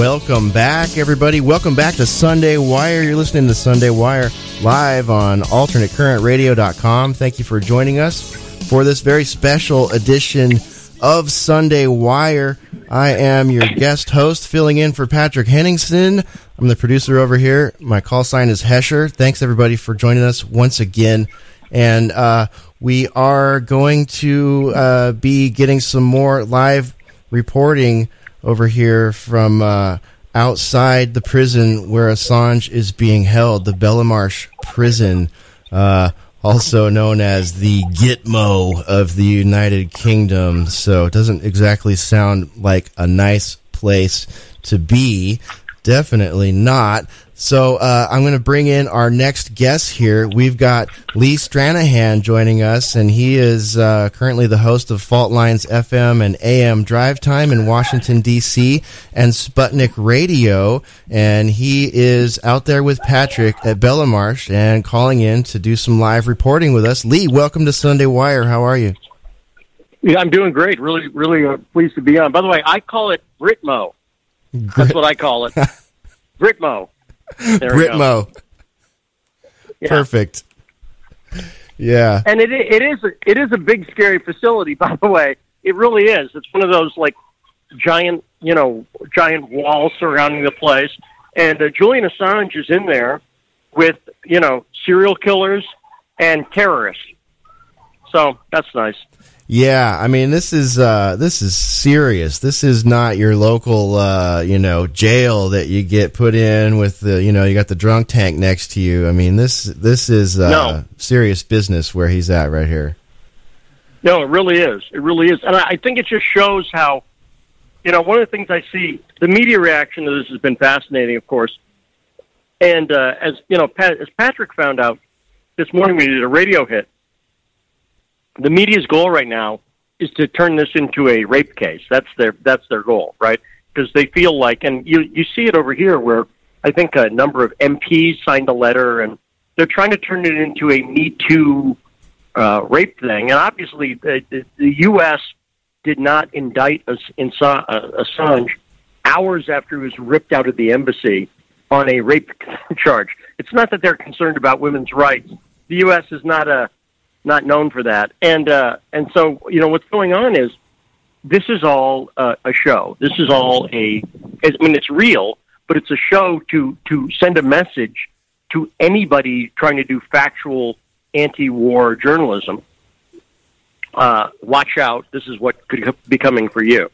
Welcome back, everybody. Welcome back to Sunday Wire. You're listening to Sunday Wire live on alternatecurrentradio.com. Thank you for joining us for this very special edition of Sunday Wire. I am your guest host, filling in for Patrick Henningsen. I'm the producer over here. My call sign is Hesher. Thanks, everybody, for joining us once again. And uh, we are going to uh, be getting some more live reporting over here from uh, outside the prison where Assange is being held, the Belmarsh prison, uh, also known as the Gitmo of the United Kingdom. So it doesn't exactly sound like a nice place to be. Definitely not. So uh, I'm going to bring in our next guest here. We've got Lee Stranahan joining us, and he is uh, currently the host of Fault Lines FM and AM Drive Time in Washington D.C. and Sputnik Radio, and he is out there with Patrick at Belmarsh and calling in to do some live reporting with us. Lee, welcome to Sunday Wire. How are you? Yeah, I'm doing great. Really, really uh, pleased to be on. By the way, I call it Britmo. That's what I call it. Britmo. Britmo. Yeah. Perfect. Yeah. And it it is it is a big scary facility. By the way, it really is. It's one of those like giant you know giant walls surrounding the place. And uh, Julian Assange is in there with you know serial killers and terrorists. So that's nice. Yeah, I mean this is uh, this is serious. This is not your local uh, you know jail that you get put in with the you know you got the drunk tank next to you. I mean this this is uh, No. serious business where he's at right here. No, it really is. It really is, and I I think it just shows how, you know, one of the things I see, the media reaction to this has been fascinating, of course, and uh, as you know, Pat, as Patrick found out this morning, we did a radio hit. The media's goal right now is to turn this into a rape case. That's their that's their goal, right? Because they feel like, and you you see it over here where I think a number of MPs signed a letter, and they're trying to turn it into a Me Too uh, rape thing. And obviously, the, the, the U.S. did not indict uh, Assange hours after he was ripped out of the embassy on a rape charge. It's not that they're concerned about women's rights. The U.S. is not a not known for that. And uh, and so you know what's going on is this is all uh, a show. This is all a I mean it's real, but it's a show to to send a message to anybody trying to do factual anti-war journalism. Uh, watch out! This is what could be coming for you.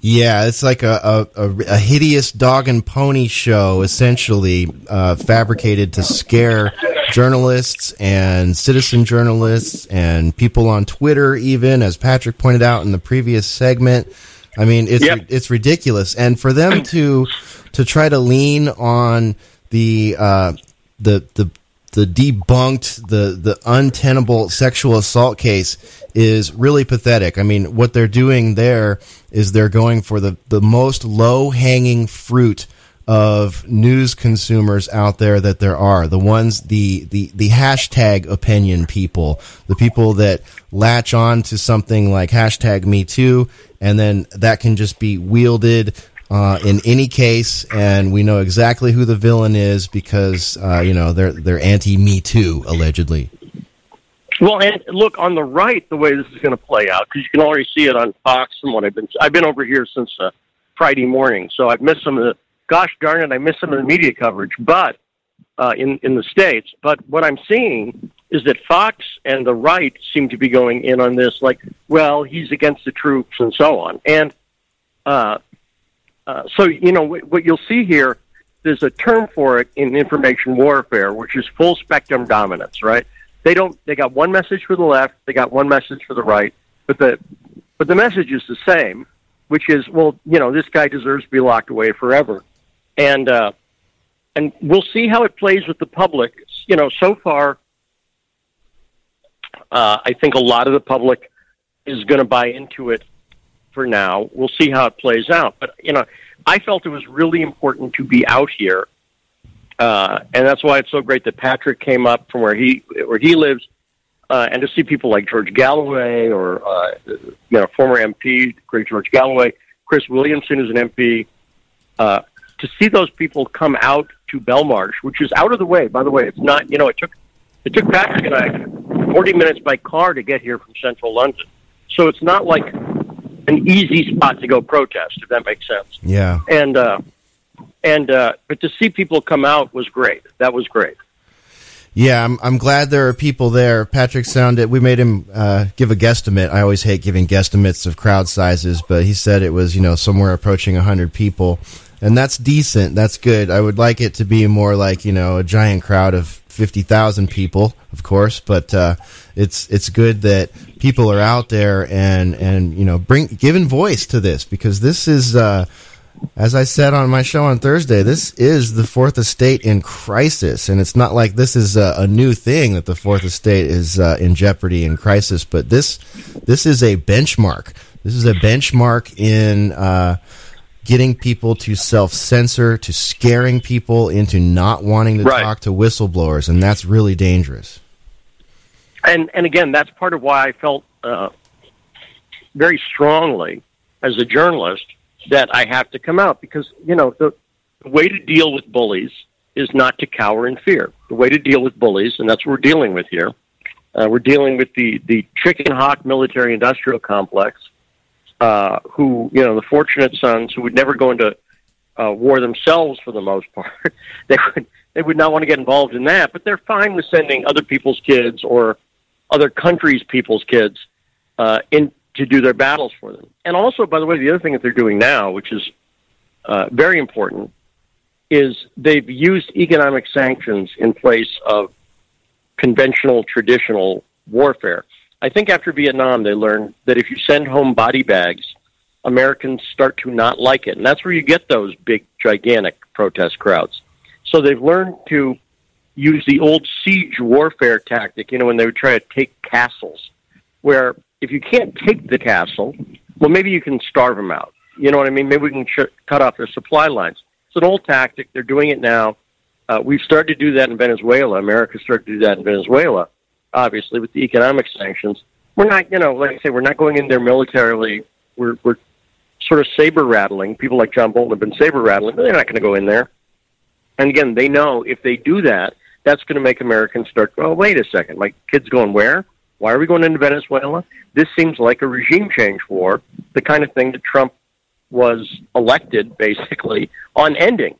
Yeah, it's like a, a, a, hideous dog and pony show, essentially uh, fabricated to scare journalists and citizen journalists and people on Twitter, even as Patrick pointed out in the previous segment. I mean, it's Yep. it's ridiculous, and for them to to try to lean on the uh, the the the debunked the the untenable sexual assault case is really pathetic. I mean, what they're doing there is they're going for the the most low hanging fruit of news consumers out there that there are the ones the the the hashtag opinion people the people that latch on to something like hashtag me too and then that can just be wielded uh, in any case, and we know exactly who the villain is because uh, you know they're they're anti Me Too allegedly. Well, and look on the right, the way this is going to play out because you can already see it on Fox and what I've been. I've been over here since uh, Friday morning, so I've missed some of the. Gosh darn it, I missed some of the media coverage, but uh, in in the states. But what I'm seeing is that Fox and the right seem to be going in on this, like, well, he's against the troops and so on, and uh, uh, so you know what, what you'll see here. There's a term for it in information warfare, which is full spectrum dominance, right? they don't they got one message for the left they got one message for the right but the but the message is the same which is well you know this guy deserves to be locked away forever and uh and we'll see how it plays with the public. You know so far uh i think a lot of the public is going to buy into it for now. We'll see how it plays out. But you know i felt it was really important to be out here uh, and that's why it's so great that Patrick came up from where he where he lives, uh, and to see people like George Galloway or uh, you know former MP, great George Galloway, Chris Williamson is an MP, uh, to see those people come out to Belmarsh, which is out of the way. By the way, it's not. You know, it took it took Patrick and I forty minutes by car to get here from central London, so it's not like an easy spot to go protest. If that makes sense. Yeah. And uh, and uh, but to see people come out was great. That was great. Yeah, I'm, I'm glad there are people there. Patrick sounded, we made him uh, give a guesstimate. I always hate giving guesstimates of crowd sizes, but he said it was, you know, somewhere approaching 100 people. And that's decent. That's good. I would like it to be more like, you know, a giant crowd of 50,000 people, of course, but uh, it's it's good that people are out there and, and you know, bring giving voice to this because this is. Uh, as I said on my show on Thursday, this is the fourth estate in crisis, and it's not like this is a, a new thing that the fourth estate is uh, in jeopardy and crisis. But this this is a benchmark. This is a benchmark in uh, getting people to self censor, to scaring people into not wanting to Right. talk to whistleblowers, and that's really dangerous. and and again, that's part of why I felt uh, very strongly as a journalist that I have to come out because you know the, the way to deal with bullies is not to cower in fear. The way to deal with bullies, and that's what we're dealing with here. Uh, we're dealing with the the chicken hawk military industrial complex, uh, who you know the fortunate sons who would never go into uh, war themselves for the most part. they would they would not want to get involved in that, but they're fine with sending other people's kids or other countries' people's kids uh, in to do their battles for them. And also, by the way, the other thing that they're doing now, which is uh, very important, is they've used economic sanctions in place of conventional, traditional warfare. I think after Vietnam, they learned that if you send home body bags, Americans start to not like it. And that's where you get those big, gigantic protest crowds. So they've learned to use the old siege warfare tactic, you know, when they would try to take castles, where if you can't take the castle, well, maybe you can starve them out. You know what I mean? Maybe we can ch- cut off their supply lines. It's an old tactic. They're doing it now. Uh, we've started to do that in Venezuela. America started to do that in Venezuela, obviously, with the economic sanctions. We're not, you know, like I say, we're not going in there militarily. We're, we're sort of saber rattling. People like John Bolton have been saber rattling, but they're not going to go in there. And again, they know if they do that, that's going to make Americans start, oh, wait a second. My kid's going where? Why are we going into Venezuela? This seems like a regime change war, the kind of thing that Trump was elected basically on ending.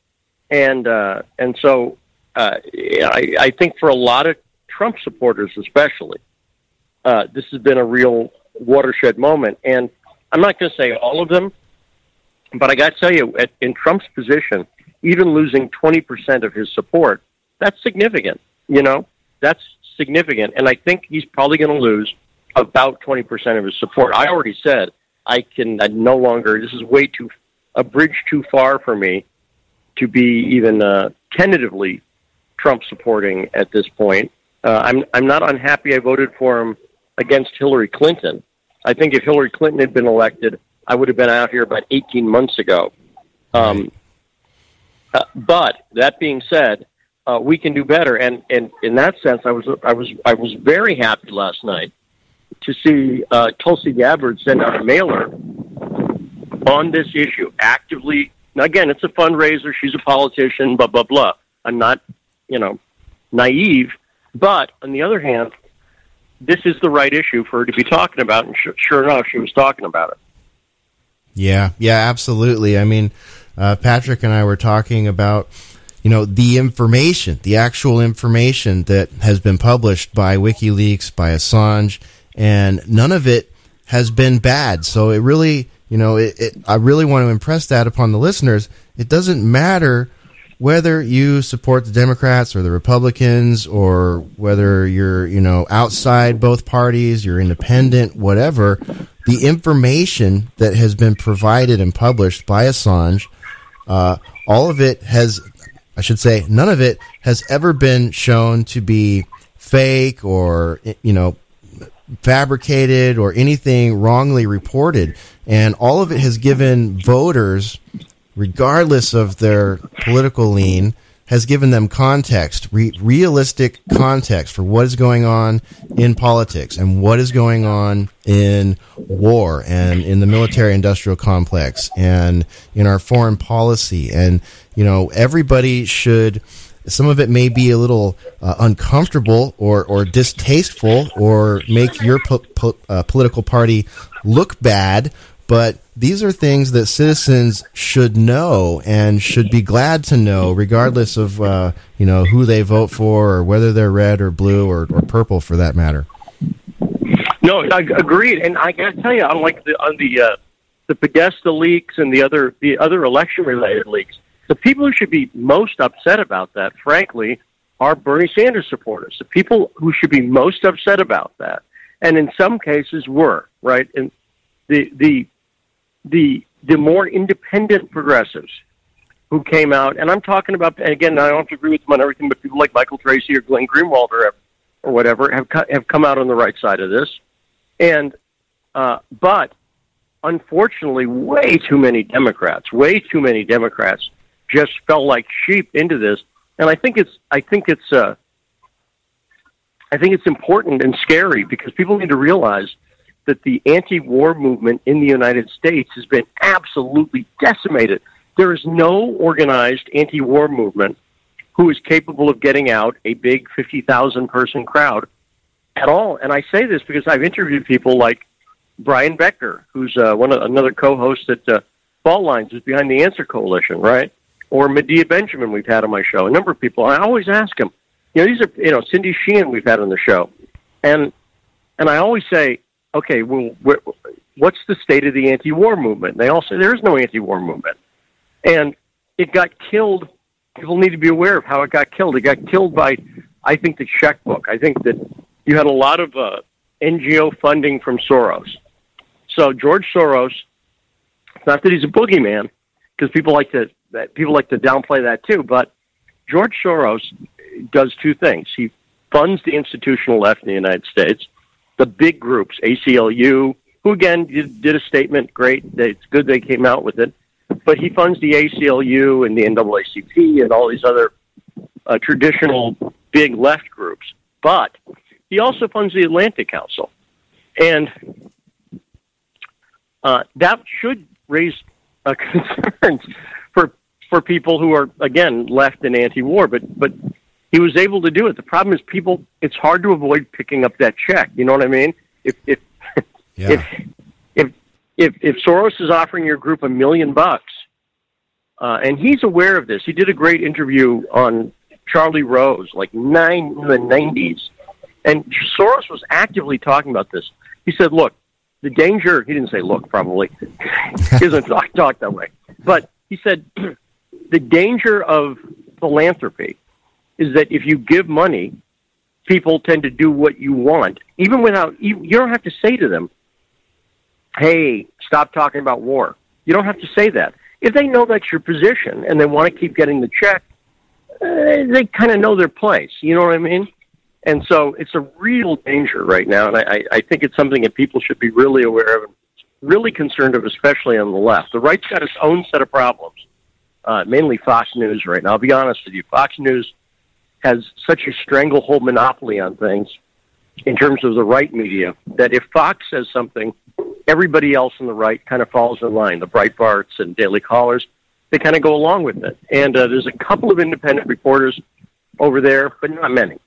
And uh, and so uh, I, I think for a lot of Trump supporters, especially, uh, this has been a real watershed moment. And I'm not going to say all of them, but I got to tell you, at, in Trump's position, even losing 20% of his support, that's significant. You know, that's significant. And I think he's probably going to lose about 20% of his support. I already said I can I no longer, this is way too, a bridge too far for me to be even uh, tentatively Trump supporting at this point. Uh, I'm, I'm not unhappy I voted for him against Hillary Clinton. I think if Hillary Clinton had been elected, I would have been out here about 18 months ago. Um, uh, but that being said, uh, we can do better, and, and in that sense, I was I was I was very happy last night to see uh, Tulsi Gabbard send out a mailer on this issue, actively. Now, again, it's a fundraiser. She's a politician. Blah blah blah. I'm not, you know, naive, but on the other hand, this is the right issue for her to be talking about, and sure enough, she was talking about it. Yeah, yeah, absolutely. I mean, uh, Patrick and I were talking about, you know, the information, the actual information that has been published by WikiLeaks, by Assange, and none of it has been bad. So it really, you know, it, it, I really want to impress that upon the listeners. It doesn't matter whether you support the Democrats or the Republicans or whether you're, you know, outside both parties, you're independent, whatever, the information that has been provided and published by Assange, uh, all of it has, I should say, none of it has ever been shown to be fake or, you know, fabricated or anything wrongly reported. And all of it has given voters regardless of their political lean, has given them context, re- realistic context for what is going on in politics and what is going on in war and in the military industrial complex and in our foreign policy. And, you know, everybody should, some of it may be a little uh, uncomfortable or, or distasteful or make your po- po- uh, political party look bad, but these are things that citizens should know and should be glad to know, regardless of uh, you know who they vote for or whether they're red or blue or, or purple, for that matter. No, I agreed, and I got to tell you, unlike the on the uh, the Podesta leaks and the other the other election related leaks, the people who should be most upset about that, frankly, are Bernie Sanders supporters. The people who should be most upset about that, and in some cases were right. And the the the the more independent progressives who came out, and I'm talking about, and again, I don't have to agree with them on everything, but people like Michael Tracey or Glenn Greenwald or, or whatever have have come out on the right side of this, and uh, but unfortunately, way too many Democrats, way too many Democrats just fell like sheep into this, and I think it's I think it's uh, I think it's important and scary because people need to realize that the anti-war movement in the United States has been absolutely decimated. There is no organized anti-war movement who is capable of getting out a big 50,000 person crowd at all. And I say this because I've interviewed people like Brian Becker, who's uh, one of, another co-host at uh, Fault Lines, who's behind the Answer Coalition, right? Or Medea Benjamin, we've had on my show. A number of people. I always ask them. You know, these are you know Cindy Sheehan we've had on the show, and and I always say, okay, well, what's the state of the anti-war movement? They all say there is no anti-war movement, and it got killed. People need to be aware of how it got killed. It got killed by, I think, the checkbook. I think that you had a lot of uh, NGO funding from Soros. So George Soros, not that he's a boogeyman, because people like to that people like to downplay that too, but George Soros does two things. He funds the institutional left in the United States, the big groups, ACLU, who again did, did a statement. Great, it's good they came out with it. But he funds the ACLU and the NAACP and all these other uh, traditional big left groups. But he also funds the Atlantic Council, and uh, that should raise uh, concerns for for people who are again left and anti-war. But but he was able to do it. The problem is people. It's hard to avoid picking up that check. You know what I mean? If if yeah. if if if if Soros is offering your group a million bucks, uh, and he's aware of this. He did a great interview on Charlie Rose, like nine in the nineties, and Soros was actively talking about this. He said, "Look, the danger." He didn't say "look," probably. he doesn't talk, talk that way, but he said, "The danger of philanthropy is that if you give money, people tend to do what you want, even without you, you don't have to say to them, "Hey, stop talking about war." You don't have to say that. If they know that's your position and they want to keep getting the check, uh, they kind of know their place. You know what I mean? And so it's a real danger right now, and I, I think it's something that people should be really aware of, and really concerned of, especially on the left. The right's got its own set of problems, uh, mainly Fox News right now. I'll be honest with you, Fox News has such a stranglehold monopoly on things in terms of the right media that if Fox says something, everybody else on the right kind of falls in line. The Breitbarts and Daily Callers, they kind of go along with it. And uh, there's a couple of independent reporters over there, but not many.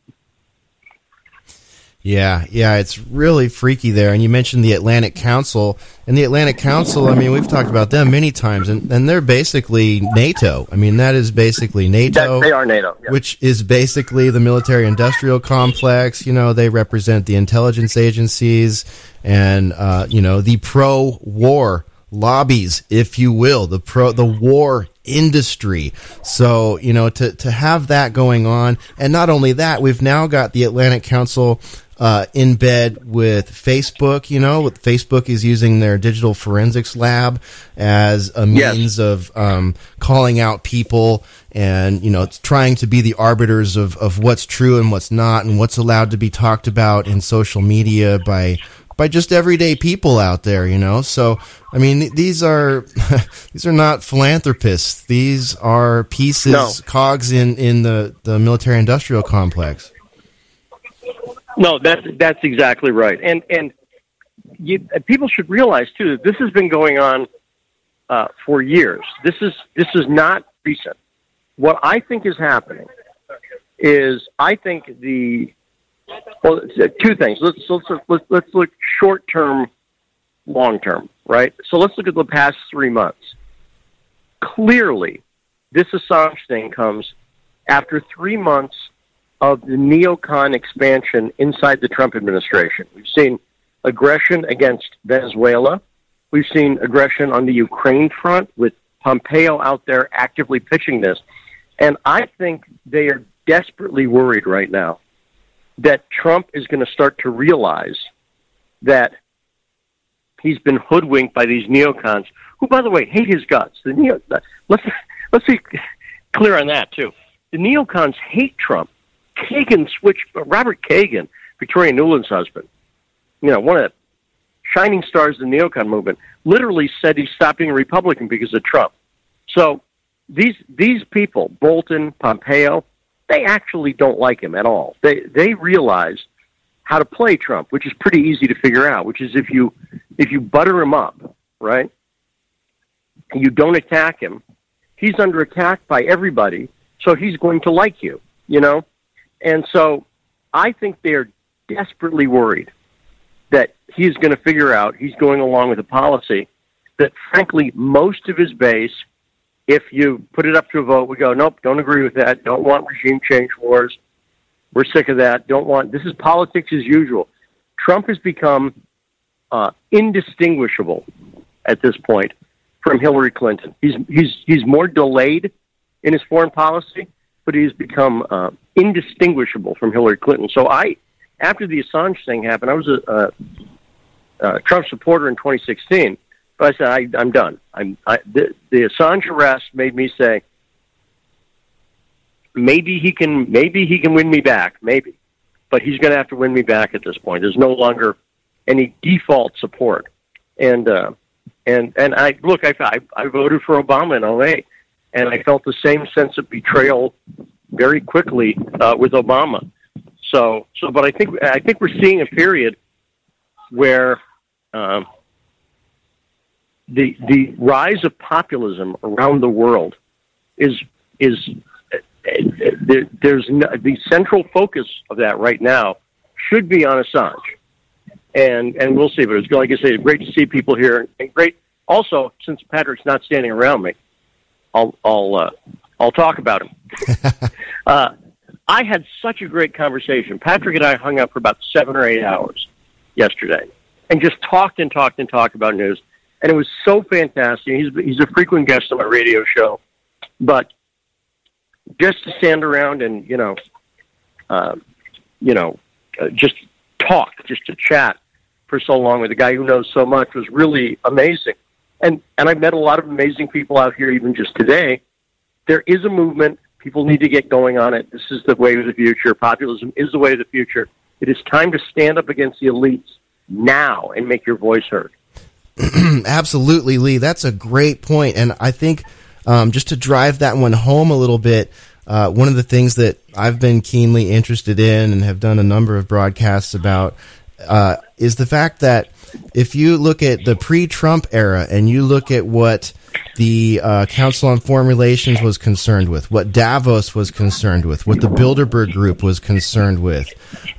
Yeah, yeah, it's really freaky there. And you mentioned the Atlantic Council. And the Atlantic Council, I mean, we've talked about them many times, and, and they're basically NATO. I mean, that is basically NATO. That, they are NATO. Yeah. Which is basically the military industrial complex. You know, they represent the intelligence agencies and, uh, you know, the pro war lobbies, if you will, the pro, the war industry. So, you know, to, to have that going on. And not only that, we've now got the Atlantic Council uh, in bed with Facebook. You know, Facebook is using their digital forensics lab as a means yes. of um, calling out people and you know it's trying to be the arbiters of, of what's true and what's not and what's allowed to be talked about in social media by by just everyday people out there, you know. So, I mean, these are these are not philanthropists. These are pieces, no. cogs in in the the military industrial complex. No, that's that's exactly right, and and you, people should realize too that this has been going on uh, for years. This is this is not recent. What I think is happening is I think the well, two things. Let's let's let's, let's look short term, long term, right? So let's look at the past three months. Clearly, this Assange thing comes after three months of the neocon expansion inside the Trump administration. We've seen aggression against Venezuela. We've seen aggression on the Ukraine front with Pompeo out there actively pitching this. And I think they are desperately worried right now that Trump is going to start to realize that he's been hoodwinked by these neocons, who, by the way, hate his guts. The neo, uh, let's let's be clear on that too. The neocons hate Trump. Kagan switched. Uh, Robert Kagan, Victoria Nuland's husband, you know, one of the shining stars in the neocon movement, literally said he stopped being a Republican because of Trump. So these these people, Bolton, Pompeo, they actually don't like him at all. They they realize how to play Trump, which is pretty easy to figure out. Which is if you if you butter him up, right? You don't attack him. He's under attack by everybody, so he's going to like you, you know. And so, I think they are desperately worried that he's going to figure out he's going along with a policy that, frankly, most of his base if you put it up to a vote, we go, nope, don't agree with that. Don't want regime change wars. We're sick of that. Don't want. This is politics as usual. Trump has become uh, indistinguishable at this point from Hillary Clinton. He's he's he's more delayed in his foreign policy, but he's become uh, indistinguishable from Hillary Clinton. So I, after the Assange thing happened, I was a, Trump supporter in 2016 but I said, I, I'm done. I'm I, the, the Assange arrest made me say, maybe he can, maybe he can win me back, maybe, but he's going to have to win me back at this point. There's no longer any default support, and uh, and and I look, I, I I voted for Obama in 08, and I felt the same sense of betrayal very quickly uh, with Obama. So so, but I think I think we're seeing a period where. Um, the the rise of populism around the world is is there, there's no, the central focus of that right now should be on Assange, and and we'll see. But it's like I say, great to see people here, and great also since Patrick's not standing around me, I'll I'll uh, I'll talk about him. uh, I had such a great conversation. Patrick and I hung up for about seven or eight hours yesterday, and just talked and talked and talked about news and it was so fantastic. He's he's a frequent guest on my radio show, but just to stand around and you know, uh, you know, uh, just talk, just to chat for so long with a guy who knows so much was really amazing. And and I've met a lot of amazing people out here, even just today. There is a movement. People need to get going on it. This is the way of the future. Populism is the way of the future. It is time to stand up against the elites now and make your voice heard. Absolutely, Lee. That's a great point. point, and I think um, just to drive that one home a little bit, uh, one of the things that I've been keenly interested in and have done a number of broadcasts about uh, is the fact that if you look at the pre-Trump era and you look at what the uh, Council on Foreign Relations was concerned with, what Davos was concerned with, what the Bilderberg Group was concerned with.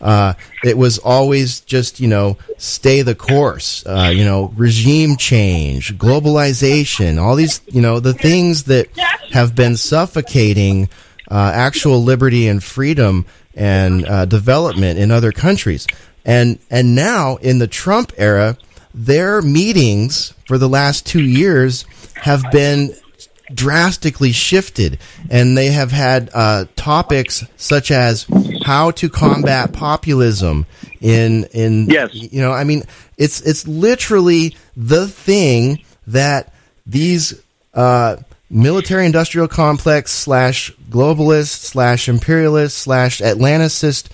Uh, it was always just, you know, stay the course, uh, you know, regime change, globalization, all these, you know, the things that have been suffocating uh, actual liberty and freedom and uh, development in other countries. And, and now in the Trump era, their meetings for the last two years have been drastically shifted and they have had uh, topics such as how to combat populism in in yes. you know i mean it's it's literally the thing that these uh, military industrial complex slash globalist slash imperialist slash atlanticist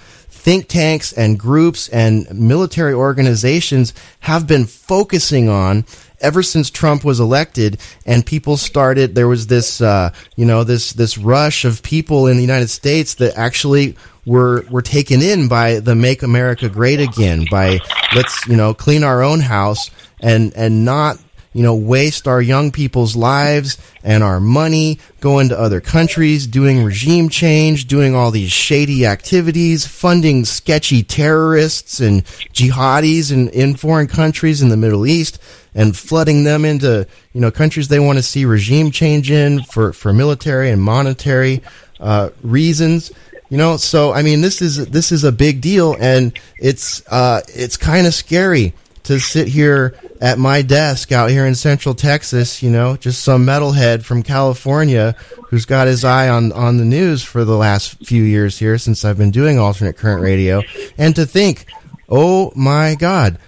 think tanks and groups and military organizations have been focusing on ever since Trump was elected and people started there was this uh, you know this this rush of people in the United States that actually were were taken in by the make America great again by let's you know clean our own house and and not you know, waste our young people's lives and our money going to other countries, doing regime change, doing all these shady activities, funding sketchy terrorists and jihadis in, in foreign countries in the Middle East and flooding them into, you know, countries they want to see regime change in for, for military and monetary uh, reasons. You know, so I mean, this is this is a big deal, and it's uh, it's kind of scary to sit here at my desk out here in Central Texas, you know, just some metalhead from California who's got his eye on, on the news for the last few years here since I've been doing alternate current radio. And to think, oh my God,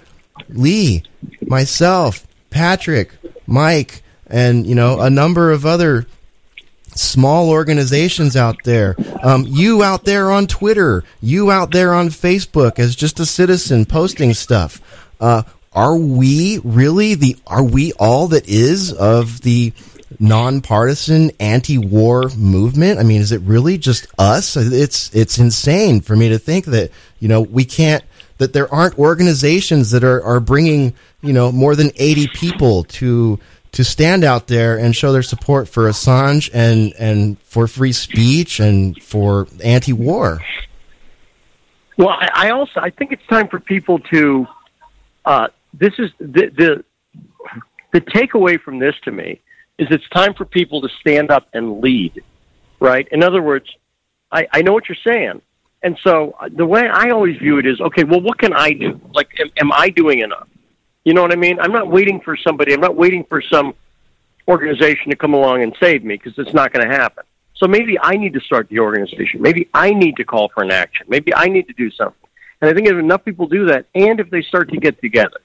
Lee, myself, Patrick, Mike, and, you know, a number of other small organizations out there, um, you out there on Twitter, you out there on Facebook as just a citizen posting stuff. Uh, are we really the are we all that is of the nonpartisan anti-war movement? I mean, is it really just us? It's it's insane for me to think that you know we can't that there aren't organizations that are are bringing you know more than eighty people to to stand out there and show their support for Assange and and for free speech and for anti-war. Well, I, I also I think it's time for people to uh, this is the, the the takeaway from this to me is it's time for people to stand up and lead, right? In other words, I, I know what you're saying. And so uh, the way I always view it is, okay, well, what can I do? Like, am, am I doing enough? You know what I mean? I'm not waiting for somebody. I'm not waiting for some organization to come along and save me because it's not going to happen. So maybe I need to start the organization. Maybe I need to call for an action. Maybe I need to do something. And I think if enough people do that, and if they start to get together,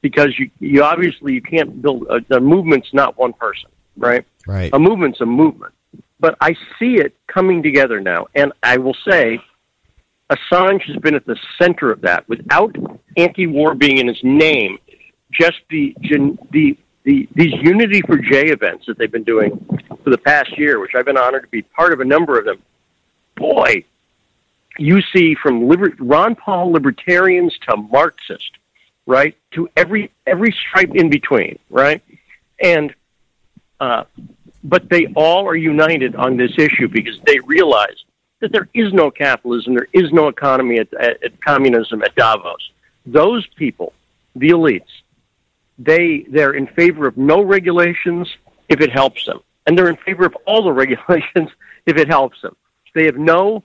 because you you obviously you can't build uh, a, a movement's not one person, right? Right. A movement's a movement. But I see it coming together now, and I will say, Assange has been at the center of that. Without anti-war being in his name, just the the the these Unity for J events that they've been doing for the past year, which I've been honored to be part of a number of them. Boy, you see from liber- Ron Paul libertarians to Marxist right? To every every stripe in between, right? And uh, but they all are united on this issue because they realize that there is no capitalism, there is no economy at, at, at communism at Davos. Those people, the elites, they they're in favor of no regulations if it helps them, and they're in favor of all the regulations if it helps them. They have no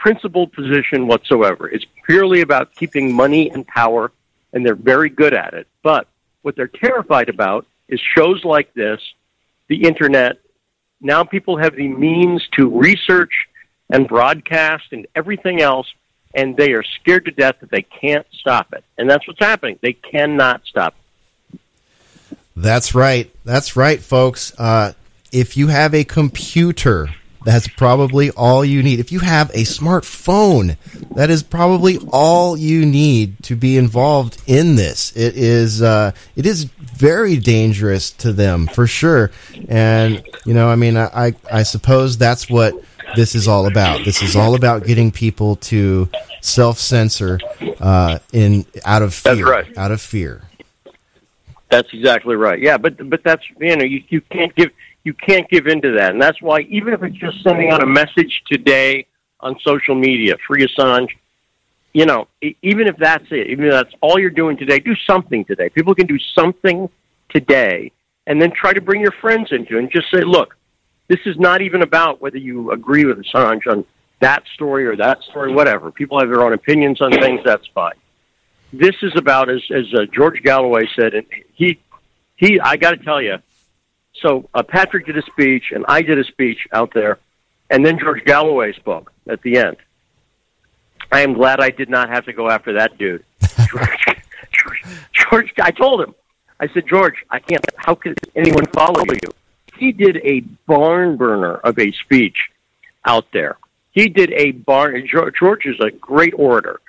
principled position whatsoever. It's purely about keeping money and power and they're very good at it. But what they're terrified about is shows like this, the internet. Now people have the means to research and broadcast and everything else, and they are scared to death that they can't stop it. And that's what's happening. They cannot stop it. That's right. That's right, folks. Uh, if you have a computer that's probably all you need. If you have a smartphone, that is probably all you need to be involved in this. It is uh, it is very dangerous to them for sure. And you know, I mean, I I suppose that's what this is all about. This is all about getting people to self censor uh, in out of fear. Right. Out of fear. That's exactly right. Yeah, but but that's you know you you can't give you can't give in to that. And that's why, even if it's just sending out a message today on social media, free Assange, you know, even if that's it, even if that's all you're doing today, do something today. People can do something today and then try to bring your friends into it and just say, look, this is not even about whether you agree with Assange on that story or that story, whatever. People have their own opinions on things, that's fine. This is about, as, as uh, George Galloway said, and he, he, I got to tell you, so uh, Patrick did a speech, and I did a speech out there, and then George Galloway spoke at the end. I am glad I did not have to go after that dude. George, George, George, I told him, I said, George, I can't. How could anyone follow you? He did a barn burner of a speech out there, he did a bar. George is a great orator,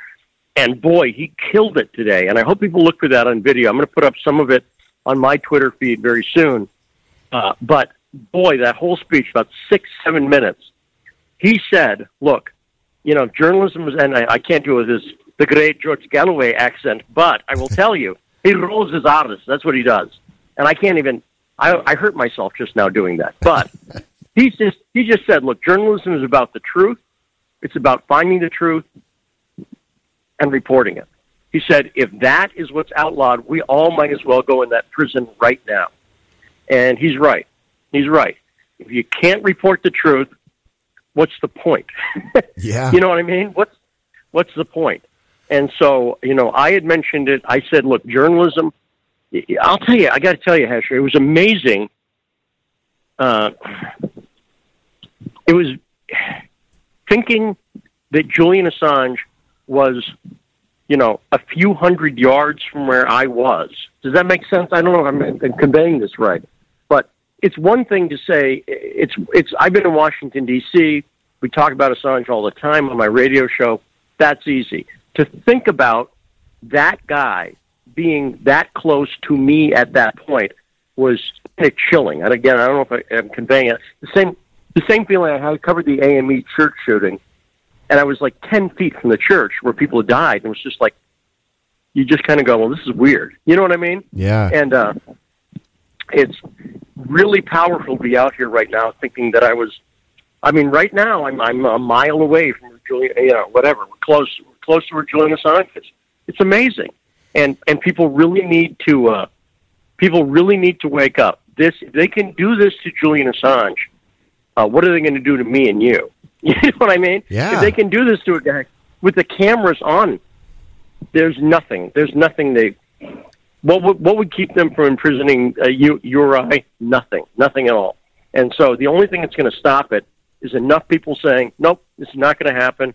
and boy, he killed it today. And I hope people look for that on video. I'm going to put up some of it on my Twitter feed very soon. Uh, but boy, that whole speech, about six, seven minutes, he said, "Look, you know, journalism is, and I, I can't do it with his the great George Galloway accent, but I will tell you, he rolls his R's. That's what he does, and I can't even. I, I hurt myself just now doing that, but." He just he just said, look, journalism is about the truth. It's about finding the truth and reporting it. He said, if that is what's outlawed, we all might as well go in that prison right now. And he's right. He's right. If you can't report the truth, what's the point? yeah. You know what I mean? What's what's the point? And so, you know, I had mentioned it. I said, look, journalism. I'll tell you, I got to tell you, Hesher, it was amazing. Uh, it was thinking that Julian Assange was, you know, a few hundred yards from where I was. Does that make sense? I don't know if I'm conveying this right, it's one thing to say it's it's. I've been in Washington D.C. We talk about Assange all the time on my radio show. That's easy to think about. That guy being that close to me at that point was chilling. And again, I don't know if I, am conveying it. The same the same feeling I had. I covered the AME church shooting, and I was like ten feet from the church where people had died, and it was just like you just kind of go, well, this is weird. You know what I mean? Yeah. And uh, it's really powerful to be out here right now, thinking that I was. I mean, right now I'm I'm a mile away from Julian. You know, whatever. We're close. We're close to where Julian Assange is. It's amazing, and and people really need to. Uh, people really need to wake up. This they can do this to Julian Assange uh, what are they going to do to me and you? You know what I mean? Yeah. If they can do this to a guy with the cameras on, there's nothing. There's nothing they. What would what would keep them from imprisoning uh, you, Uri? Nothing. Nothing at all. And so the only thing that's going to stop it is enough people saying, "Nope, this is not going to happen.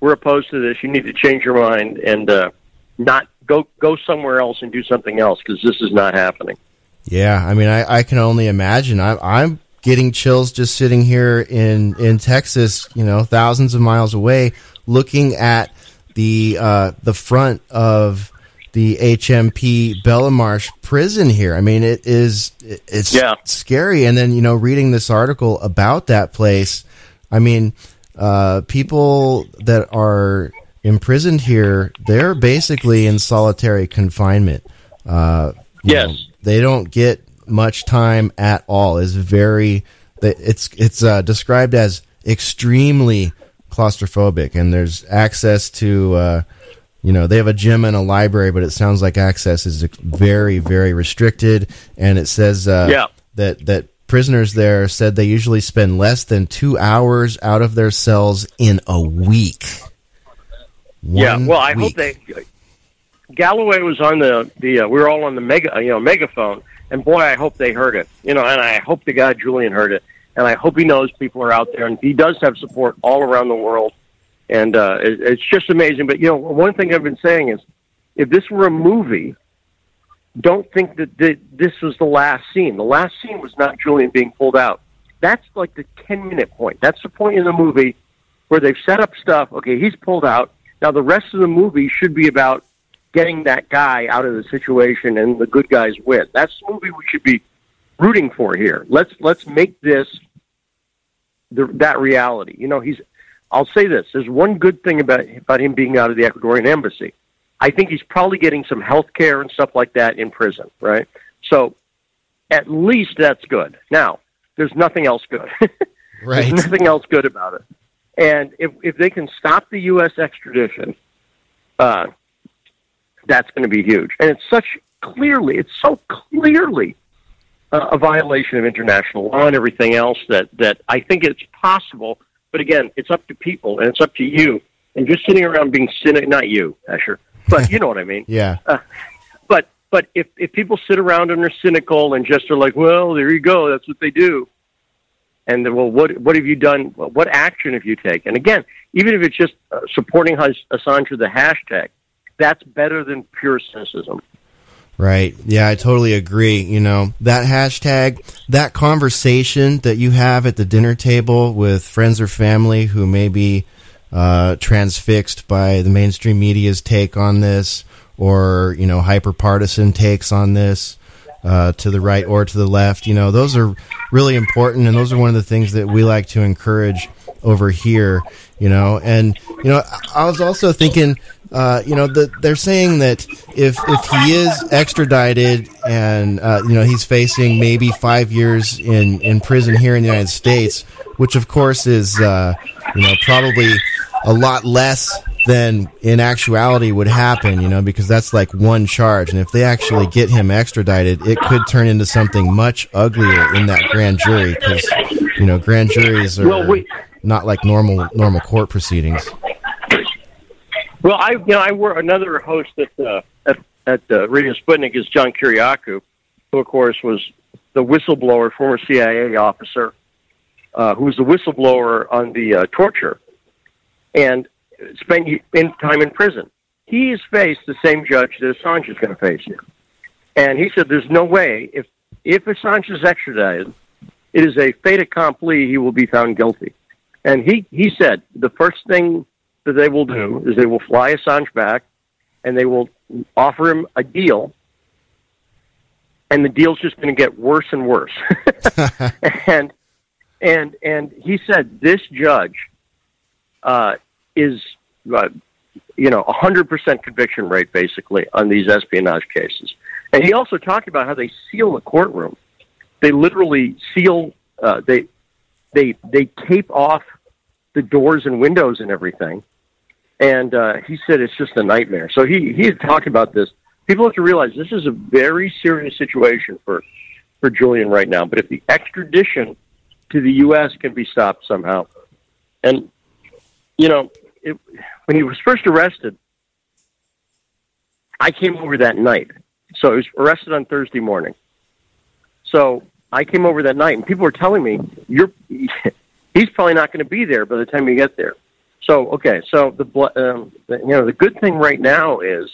We're opposed to this. You need to change your mind and uh, not go go somewhere else and do something else because this is not happening." Yeah, I mean, I, I can only imagine. I, I'm getting chills just sitting here in in Texas, you know, thousands of miles away, looking at the uh, the front of the HMP Belmarsh prison here. I mean, it is it's yeah. scary. And then you know, reading this article about that place, I mean, uh, people that are imprisoned here, they're basically in solitary confinement. Uh, yes, know, they don't get much time at all. is very it's it's uh, described as extremely claustrophobic, and there's access to. You know they have a gym and a library, but it sounds like access is very, very restricted. And it says uh, yeah. that that prisoners there said they usually spend less than two hours out of their cells in a week. One yeah, well, I week. hope they. Galloway was on the the. Uh, we were all on the mega, you know, megaphone, and boy, I hope they heard it. You know, and I hope the guy Julian heard it, and I hope he knows people are out there, and he does have support all around the world, and uh, it, it's just amazing. But you know, one thing I've been saying is, if this were a movie, don't think that this was the last scene. The last scene was not Julian being pulled out. That's like the ten minute point. That's the point in the movie where they've set up stuff. Okay, he's pulled out. Now the rest of the movie should be about getting that guy out of the situation and the good guys win. That's the movie we should be rooting for here. Let's let's make this the, that reality. You know, he's. I'll say this: there's one good thing about about him being out of the Ecuadorian embassy. I think he's probably getting some health care and stuff like that in prison, right? So, at least that's good. Now, there's nothing else good. right. There's nothing else good about it. And if if they can stop the U.S. extradition, uh, that's going to be huge. And it's such clearly, it's so clearly uh, a violation of international law and everything else that, that I think it's possible. But again, it's up to people and it's up to you. And just sitting around being cynical, not you, Hesher, but you know what I mean. yeah. Uh, but but if if people sit around and are cynical and just are like, well, there you go, that's what they do. And then, well, what what have you done? What action have you taken? And again, even if it's just uh, supporting Assange with the hashtag, that's better than pure cynicism. Right. Yeah, I totally agree. You know, that hashtag, that conversation that you have at the dinner table with friends or family who may be uh, transfixed by the mainstream media's take on this or, you know, hyper partisan takes on this uh, to the right or to the left. You know, those are really important, and those are one of the things that we like to encourage over here. You know, and you know, I was also thinking uh, you know, the, they're saying that if if he is extradited and uh, you know he's facing maybe five years in in prison here in the United States, which of course is uh, you know probably a lot less than in actuality would happen, you know, because that's like one charge. And if they actually get him extradited, it could turn into something much uglier in that grand jury because, you know, grand juries are well, not like normal normal court proceedings. Well, I you know I work another host at at uh, Radio Sputnik is John Kiriakou, who of course was the whistleblower, former CIA officer, uh, who was the whistleblower on the uh, torture, and spent in time in prison. He He's faced the same judge that Assange is going to face here, and he said there's no way if if Assange is extradited, it is a fait accompli. He will be found guilty, and he he said the first thing that they will do is they will fly Assange back and they will offer him a deal and the deal's just going to get worse and worse. and and and he said this judge uh, is uh, you know a hundred percent conviction rate basically on these espionage cases. And he also talked about how they seal the courtroom. They literally seal. Uh, they they they tape off the doors and windows and everything and uh, he said it's just a nightmare. So he he had talked about this. People have to realize this is a very serious situation for for Julian right now. But if the extradition to the U.S. can be stopped somehow, and you know, it, when he was first arrested, I came over that night. So he was arrested on Thursday morning. So I came over that night, and people were telling me, "You're." He's probably not going to be there by the time you get there. So okay, so the, um, the you know the good thing right now is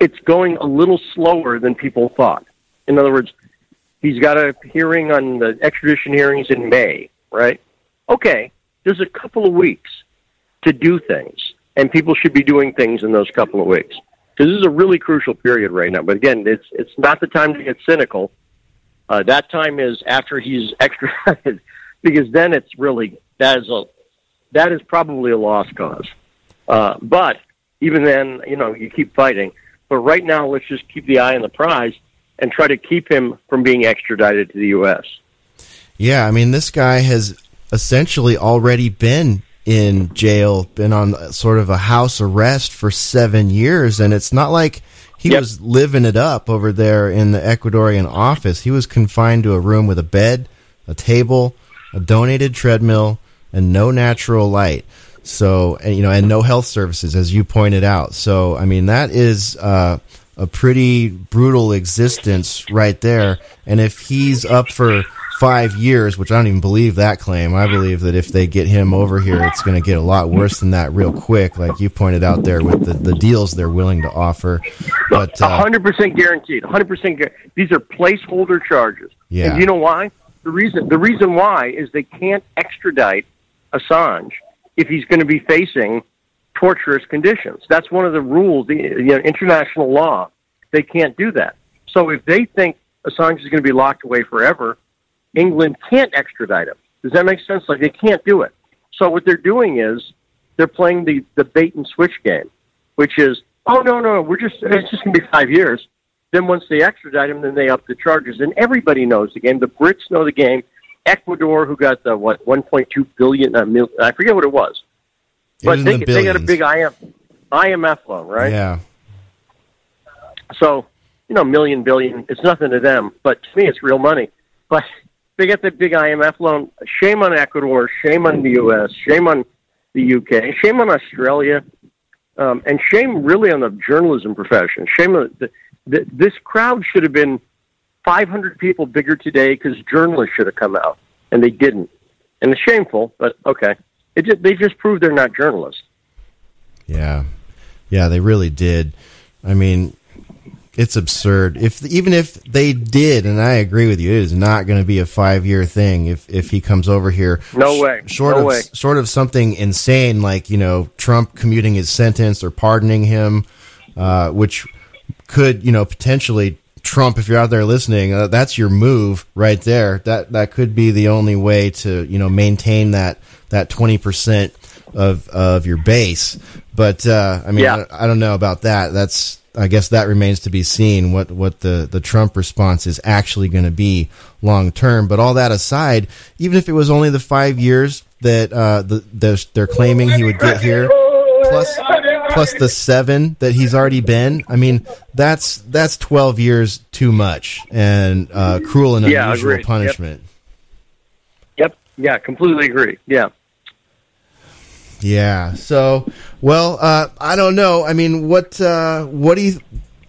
it's going a little slower than people thought. In other words, he's got a hearing on the extradition hearings in May, right? Okay, there's a couple of weeks to do things, and people should be doing things in those couple of weeks because this is a really crucial period right now. But again, it's it's not the time to get cynical. Uh, that time is after he's extradited, because then it's really that is a that is probably a lost cause. Uh, but even then, you know, you keep fighting. But right now, let's just keep the eye on the prize and try to keep him from being extradited to the U.S. Yeah, I mean, this guy has essentially already been in jail, been on sort of a house arrest for seven years, and it's not like he yep. was living it up over there in the Ecuadorian office. He was confined to a room with a bed, a table, a donated treadmill, and no natural light. So, and, you know, and no health services, as you pointed out. So, I mean, that is uh, a pretty brutal existence right there. And if he's up for five years, which I don't even believe that claim, I believe that if they get him over here, it's going to get a lot worse than that real quick, like you pointed out there with the, the deals they're willing to offer. But uh, 100% guaranteed. 100% gu- These are placeholder charges. Yeah. And you know why? The reason the reason why is they can't extradite Assange if he's going to be facing torturous conditions. That's one of the rules, the you know, international law. They can't do that. So if they think Assange is going to be locked away forever, England can't extradite him. Does that make sense? Like they can't do it. So what they're doing is they're playing the, the bait and switch game, which is, oh no, no, we're just it's just gonna be five years. Then once they extradite him, then they up the charges. And everybody knows the game. The Brits know the game. Ecuador, who got the what 1.2 billion, uh, mil, I forget what it was, it but was they the they got a big IM, IMF loan, right? Yeah. So you know, million billion, it's nothing to them, but to me, it's real money. But they get the big IMF loan. Shame on Ecuador. Shame on the U.S. Shame on the UK. Shame on Australia. Um, and shame really on the journalism profession. Shame on the, the, this crowd should have been 500 people bigger today because journalists should have come out, and they didn't. And it's shameful, but okay. It just, they just proved they're not journalists. Yeah. Yeah, they really did. I mean, it's absurd. If even if they did, and I agree with you, it is not going to be a five year thing. If if he comes over here, no way, short no of way. sort of something insane like you know Trump commuting his sentence or pardoning him, uh, which could you know potentially Trump, if you're out there listening, uh, that's your move right there. That that could be the only way to you know maintain that that twenty percent of of your base. But uh, I mean, Yeah. I, I don't know about that. That's I guess that remains to be seen what what the the Trump response is actually going to be long term. But all that aside, even if it was only the five years that uh, the, the they're claiming he would get here, plus plus the seven that he's already been. I mean, that's that's twelve years too much and uh, cruel and Yeah, unusual agreed. Yep. punishment. Yep. Yeah, completely agree. Yeah. Yeah. So, well, uh, I don't know. I mean, what uh, what do you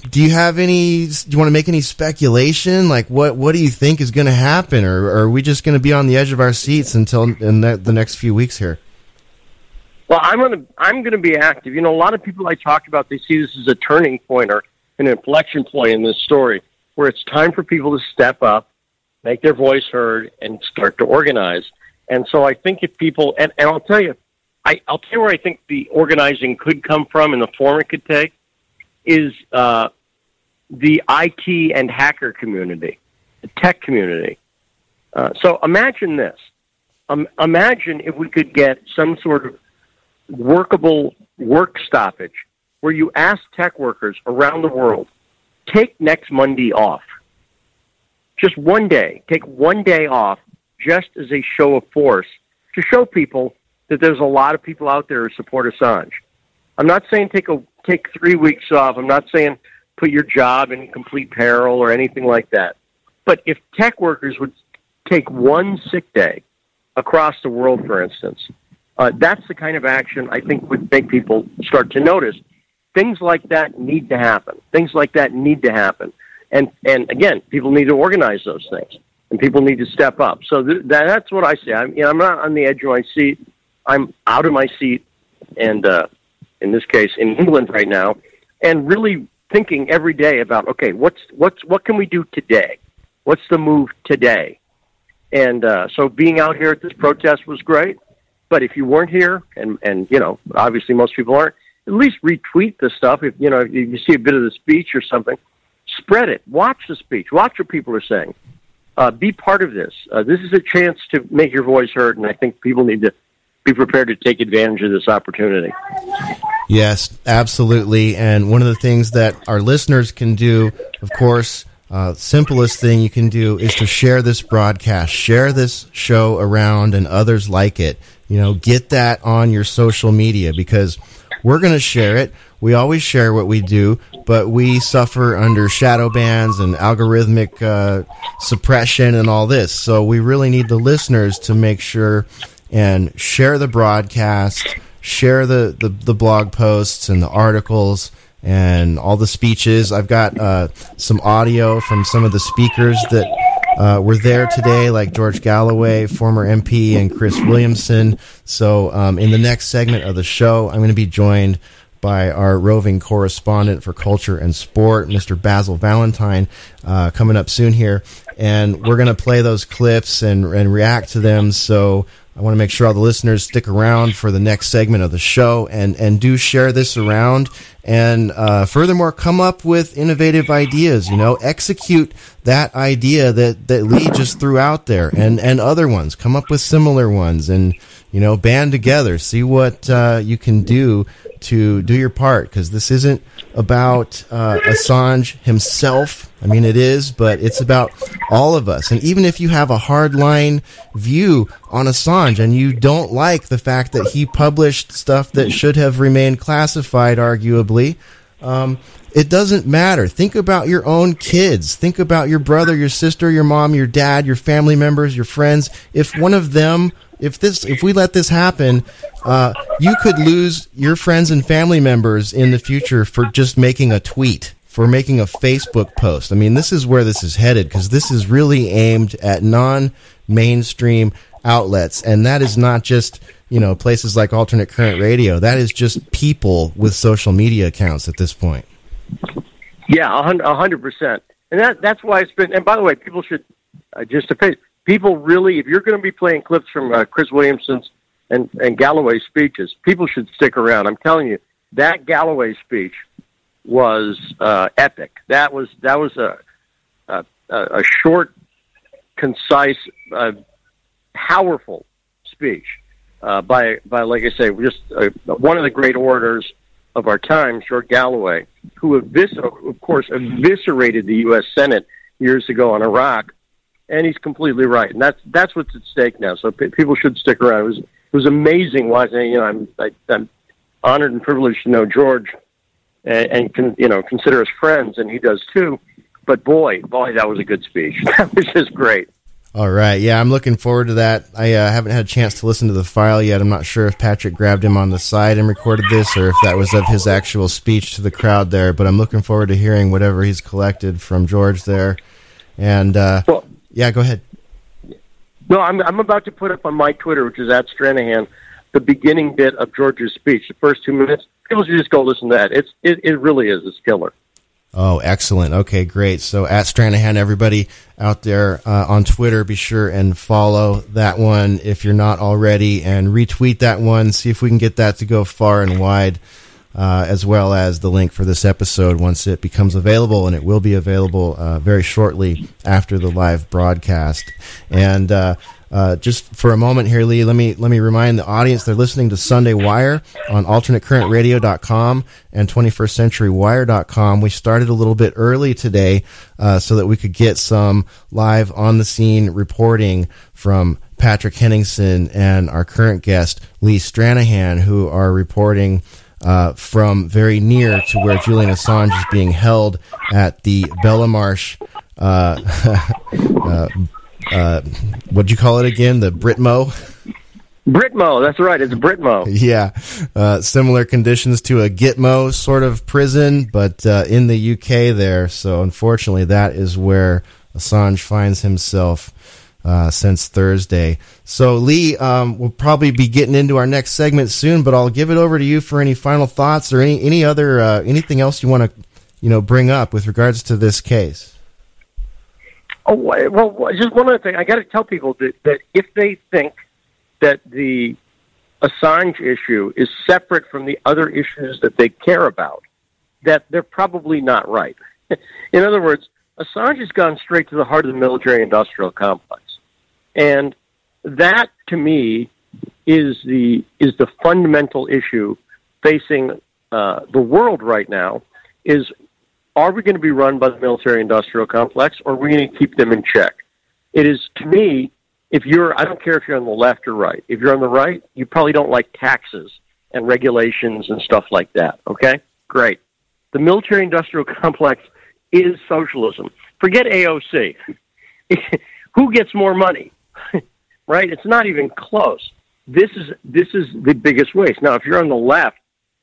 do? You have any? Do you want to make any speculation? Like, what what do you think is going to happen, or, or are we just going to be on the edge of our seats until in the, the next few weeks here? Well, I'm gonna I'm gonna be active. You know, a lot of people I talk about they see this as a turning point or an inflection point in this story, where it's time for people to step up, make their voice heard, and start to organize. And so I think if people and, and I'll tell you, I, I'll tell you where I think the organizing could come from and the form it could take is uh, the IT and hacker community, the tech community. Uh, so imagine this. Um, imagine if we could get some sort of workable work stoppage where you ask tech workers around the world, take next Monday off. Just one day. Take one day off just as a show of force to show people that there's a lot of people out there who support Assange. I'm not saying take a take three weeks off. I'm not saying put your job in complete peril or anything like that. But if tech workers would take one sick day across the world, for instance, uh, that's the kind of action I think would make people start to notice. Things like that need to happen. Things like that need to happen. And and again, people need to organize those things, and people need to step up. So th- that, that's what I say. I'm, you know, I'm not on the edge of my seat. I'm out of my seat, and uh, in this case, in England right now, and really thinking every day about okay, what's what's what can we do today? What's the move today? And uh, so being out here at this protest was great. But if you weren't here, and and you know, obviously most people aren't, at least retweet the stuff. If you know, if you see a bit of the speech or something, spread it. Watch the speech. Watch what people are saying. Uh, be part of this. Uh, this is a chance to make your voice heard, and I think people need to be prepared to take advantage of this opportunity. Yes, absolutely. And one of the things that our listeners can do, of course, uh, simplest thing you can do is to share this broadcast, share this show around, and others like it. You know, get that on your social media because we're going to share it. We always share what we do, but we suffer under shadow bans and algorithmic uh, suppression and all this. So we really need the listeners to make sure and share the broadcast, share the, the, the blog posts and the articles and all the speeches. I've got uh, some audio from some of the speakers that uh, were there today, like George Galloway, former MP, and Chris Williamson. So, um, in the next segment of the show, I'm going to be joined by our roving correspondent for culture and sport, Mr. Basil Valentine, uh, coming up soon here. And we're going to play those clips and, and react to them. So, I want to make sure all the listeners stick around for the next segment of the show and, and do share this around. And uh, furthermore, come up with innovative ideas. You know, execute that idea that, that Lee just threw out there and, and other ones. Come up with similar ones and, you know, band together. See what uh, you can do to do your part because this isn't about uh, Assange himself. I mean, it is, but it's about all of us. And even if you have a hardline view on Assange and you don't like the fact that he published stuff that should have remained classified, arguably, um, it doesn't matter. Think about your own kids. Think about your brother, your sister, your mom, your dad, your family members, your friends. If one of them, if this, if we let this happen, uh, you could lose your friends and family members in the future for just making a tweet, for making a Facebook post. I mean, this is where this is headed because this is really aimed at non-mainstream outlets, and that is not just you know places like Alternate Current Radio. That is just people with social media accounts at this point. Yeah, a hundred percent, and that that's why it's been. And by the way, people should uh, just to pay people really, if you're going to be playing clips from uh, Chris Williamson's and and Galloway's speeches, people should stick around. I'm telling you, that Galloway speech was uh, epic. That was that was a a, a short, concise, uh, powerful speech uh, by by like I say, just uh, one of the great orators of our time, George Galloway, who evis- of course eviscerated the U.S. Senate years ago on Iraq, and he's completely right, and that's that's what's at stake now. So p- people should stick around. It was it was amazing watching. You know, I'm I, I'm honored and privileged to know George, and, and con, you know consider us friends, and he does too. But boy, boy, that was a good speech. That was just great. All right. Yeah, I'm looking forward to that. I uh, haven't had a chance to listen to the file yet. I'm not sure if Patrick grabbed him on the side and recorded this or if that was of his actual speech to the crowd there, but I'm looking forward to hearing whatever he's collected from George there. And uh, well, yeah, go ahead. No, I'm, I'm about to put up on my Twitter, which is at Stranahan, the beginning bit of George's speech, the first two minutes. People should just go listen to that. It's it, it really is. It's killer. Oh, excellent. Okay, great. So at Stranahan, everybody out there uh, on Twitter, be sure and follow that one if you're not already, and retweet that one. See if we can get that to go far and wide, uh, as well as the link for this episode once it becomes available, and it will be available uh, very shortly after the live broadcast. And uh, uh, just for a moment here, Lee, let me let me remind the audience they're listening to Sunday Wire on alternatecurrentradio.com and 21stcenturywire.com. We started a little bit early today uh, so that we could get some live on the scene reporting from Patrick Henningsen and our current guest Lee Stranahan, who are reporting. Uh, from very near to where Julian Assange is being held at the Belmarsh uh, uh, what'd you call it again? The Britmo? Britmo, that's right. It's Britmo. Yeah, uh, similar conditions to a Gitmo sort of prison, but uh, in the UK there. So unfortunately, that is where Assange finds himself uh, since Thursday. So Lee, um, we'll probably be getting into our next segment soon, but I'll give it over to you for any final thoughts or any any other uh, anything else you want to you know bring up with regards to this case. Oh well, just one other thing. I got to tell people that, that if they think that the Assange issue is separate from the other issues that they care about, that they're probably not right. In other words, Assange has gone straight to the heart of the military-industrial complex, and that, to me, is the is the fundamental issue facing uh, the world right now. Is are we going to be run by the military industrial complex or are we going to keep them in check? It is, to me, if you're, I don't care if you're on the left or right. If you're on the right, you probably don't like taxes and regulations and stuff like that. Okay? Great. The military industrial complex is socialism. Forget AOC. Who gets more money? right? It's not even close. This is this is the biggest waste. Now, if you're on the left,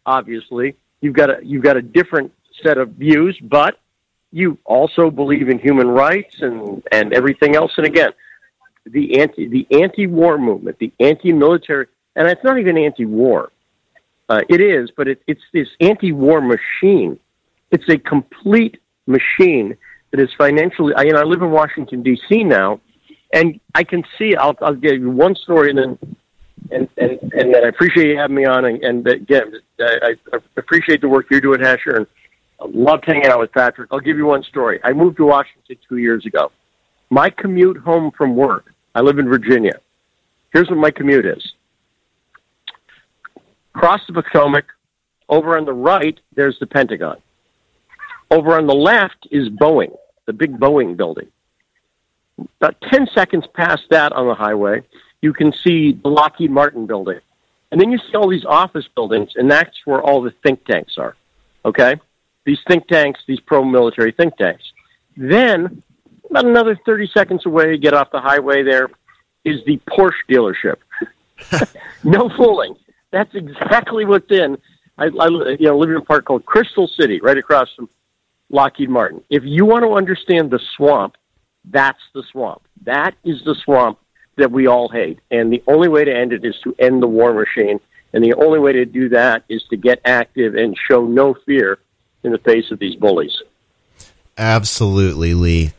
obviously, you've got a you've got a different set of views, but you also believe in human rights and, and everything else. And again, the anti the anti-war movement, the anti-military, and it's not even anti-war. Uh, it is, but it, it's this anti-war machine. It's a complete machine that is financially. I, I live in Washington D.C. now, and I can see. I'll, I'll give you one story, and then and and and I appreciate you having me on. And, and again, I, I appreciate the work you're doing, Hesher, and loved hanging out with Patrick. I'll give you one story. I moved to Washington two years ago. My commute home from work, I live in Virginia. Here's what my commute is. Across the Potomac, over on the right, there's the Pentagon. Over on the left is Boeing, the big Boeing building. About 10 seconds past that on the highway, you can see the Lockheed Martin building. And then you see all these office buildings, and that's where all the think tanks are. Okay? These think tanks, these pro-military think tanks. Then, about another 30 seconds away, get off the highway there, is the Porsche dealership. no fooling. That's exactly what's in. I, I you know, live in a park called Crystal City, right across from Lockheed Martin. If you want to understand the swamp, that's the swamp. That is the swamp that we all hate. And the only way to end it is to end the war machine. And the only way to do that is to get active and show no fear in the face of these bullies. Absolutely, Lee.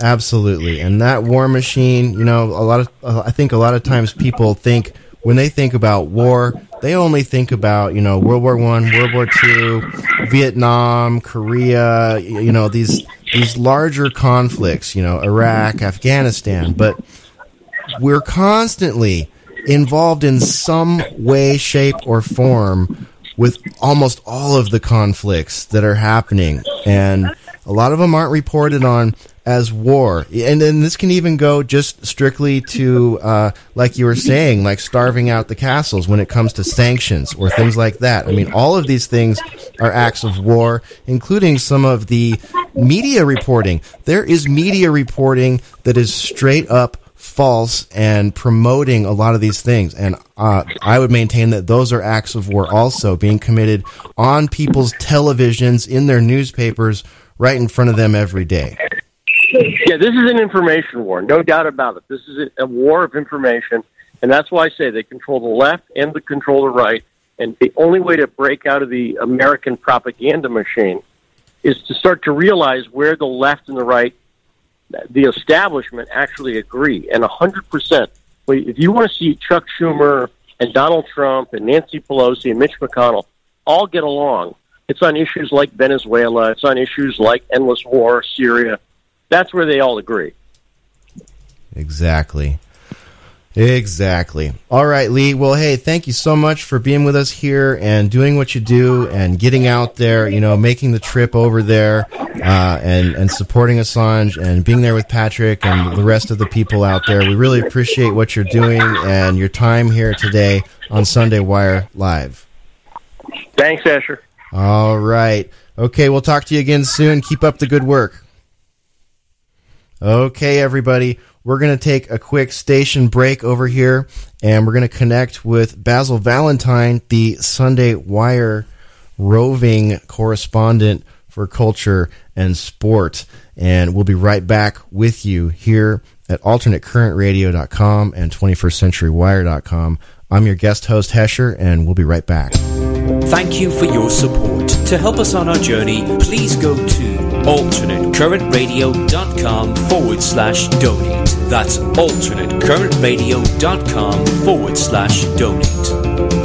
Absolutely. And that war machine, you know, a lot of uh, I think a lot of times people think when they think about war, they only think about, you know, World War 1, World War 2, Vietnam, Korea, you know, these these larger conflicts, you know, Iraq, Afghanistan, but we're constantly involved in some way, shape, or form with almost all of the conflicts that are happening. And a lot of them aren't reported on as war. And then this can even go just strictly to, uh, like you were saying, like starving out the castles when it comes to sanctions or things like that. I mean, all of these things are acts of war, including some of the media reporting. There is media reporting that is straight up false and promoting a lot of these things. And uh, I would maintain that those are acts of war also being committed on people's televisions, in their newspapers, right in front of them every day. Yeah, this is an information war, no doubt about it. This is a war of information, and that's why I say they control the left and they control the right. And the only way to break out of the American propaganda machine is to start to realize where the left and the right the establishment actually agree. And 100%, if you want to see Chuck Schumer and Donald Trump and Nancy Pelosi and Mitch McConnell all get along, it's on issues like Venezuela, it's on issues like endless war, Syria. That's where they all agree. Exactly. Exactly. All right, Lee. Well, hey, thank you so much for being with us here and doing what you do and getting out there, you know, making the trip over there uh, and, and supporting Assange and being there with Patrick and the rest of the people out there. We really appreciate what you're doing and your time here today on Sunday Wire Live. Thanks, Hesher. All right. Okay, we'll talk to you again soon. Keep up the good work. Okay, everybody. We're going to take a quick station break over here, and we're going to connect with Basil Valentine, the Sunday Wire roving correspondent for culture and sport. And we'll be right back with you here at alternatecurrentradio.com and 21stcenturywire.com. I'm your guest host, Hesher, and we'll be right back. Thank you for your support. To help us on our journey, please go to alternatecurrentradio.com forward slash donate. That's alternatecurrentradio.com forward slash donate.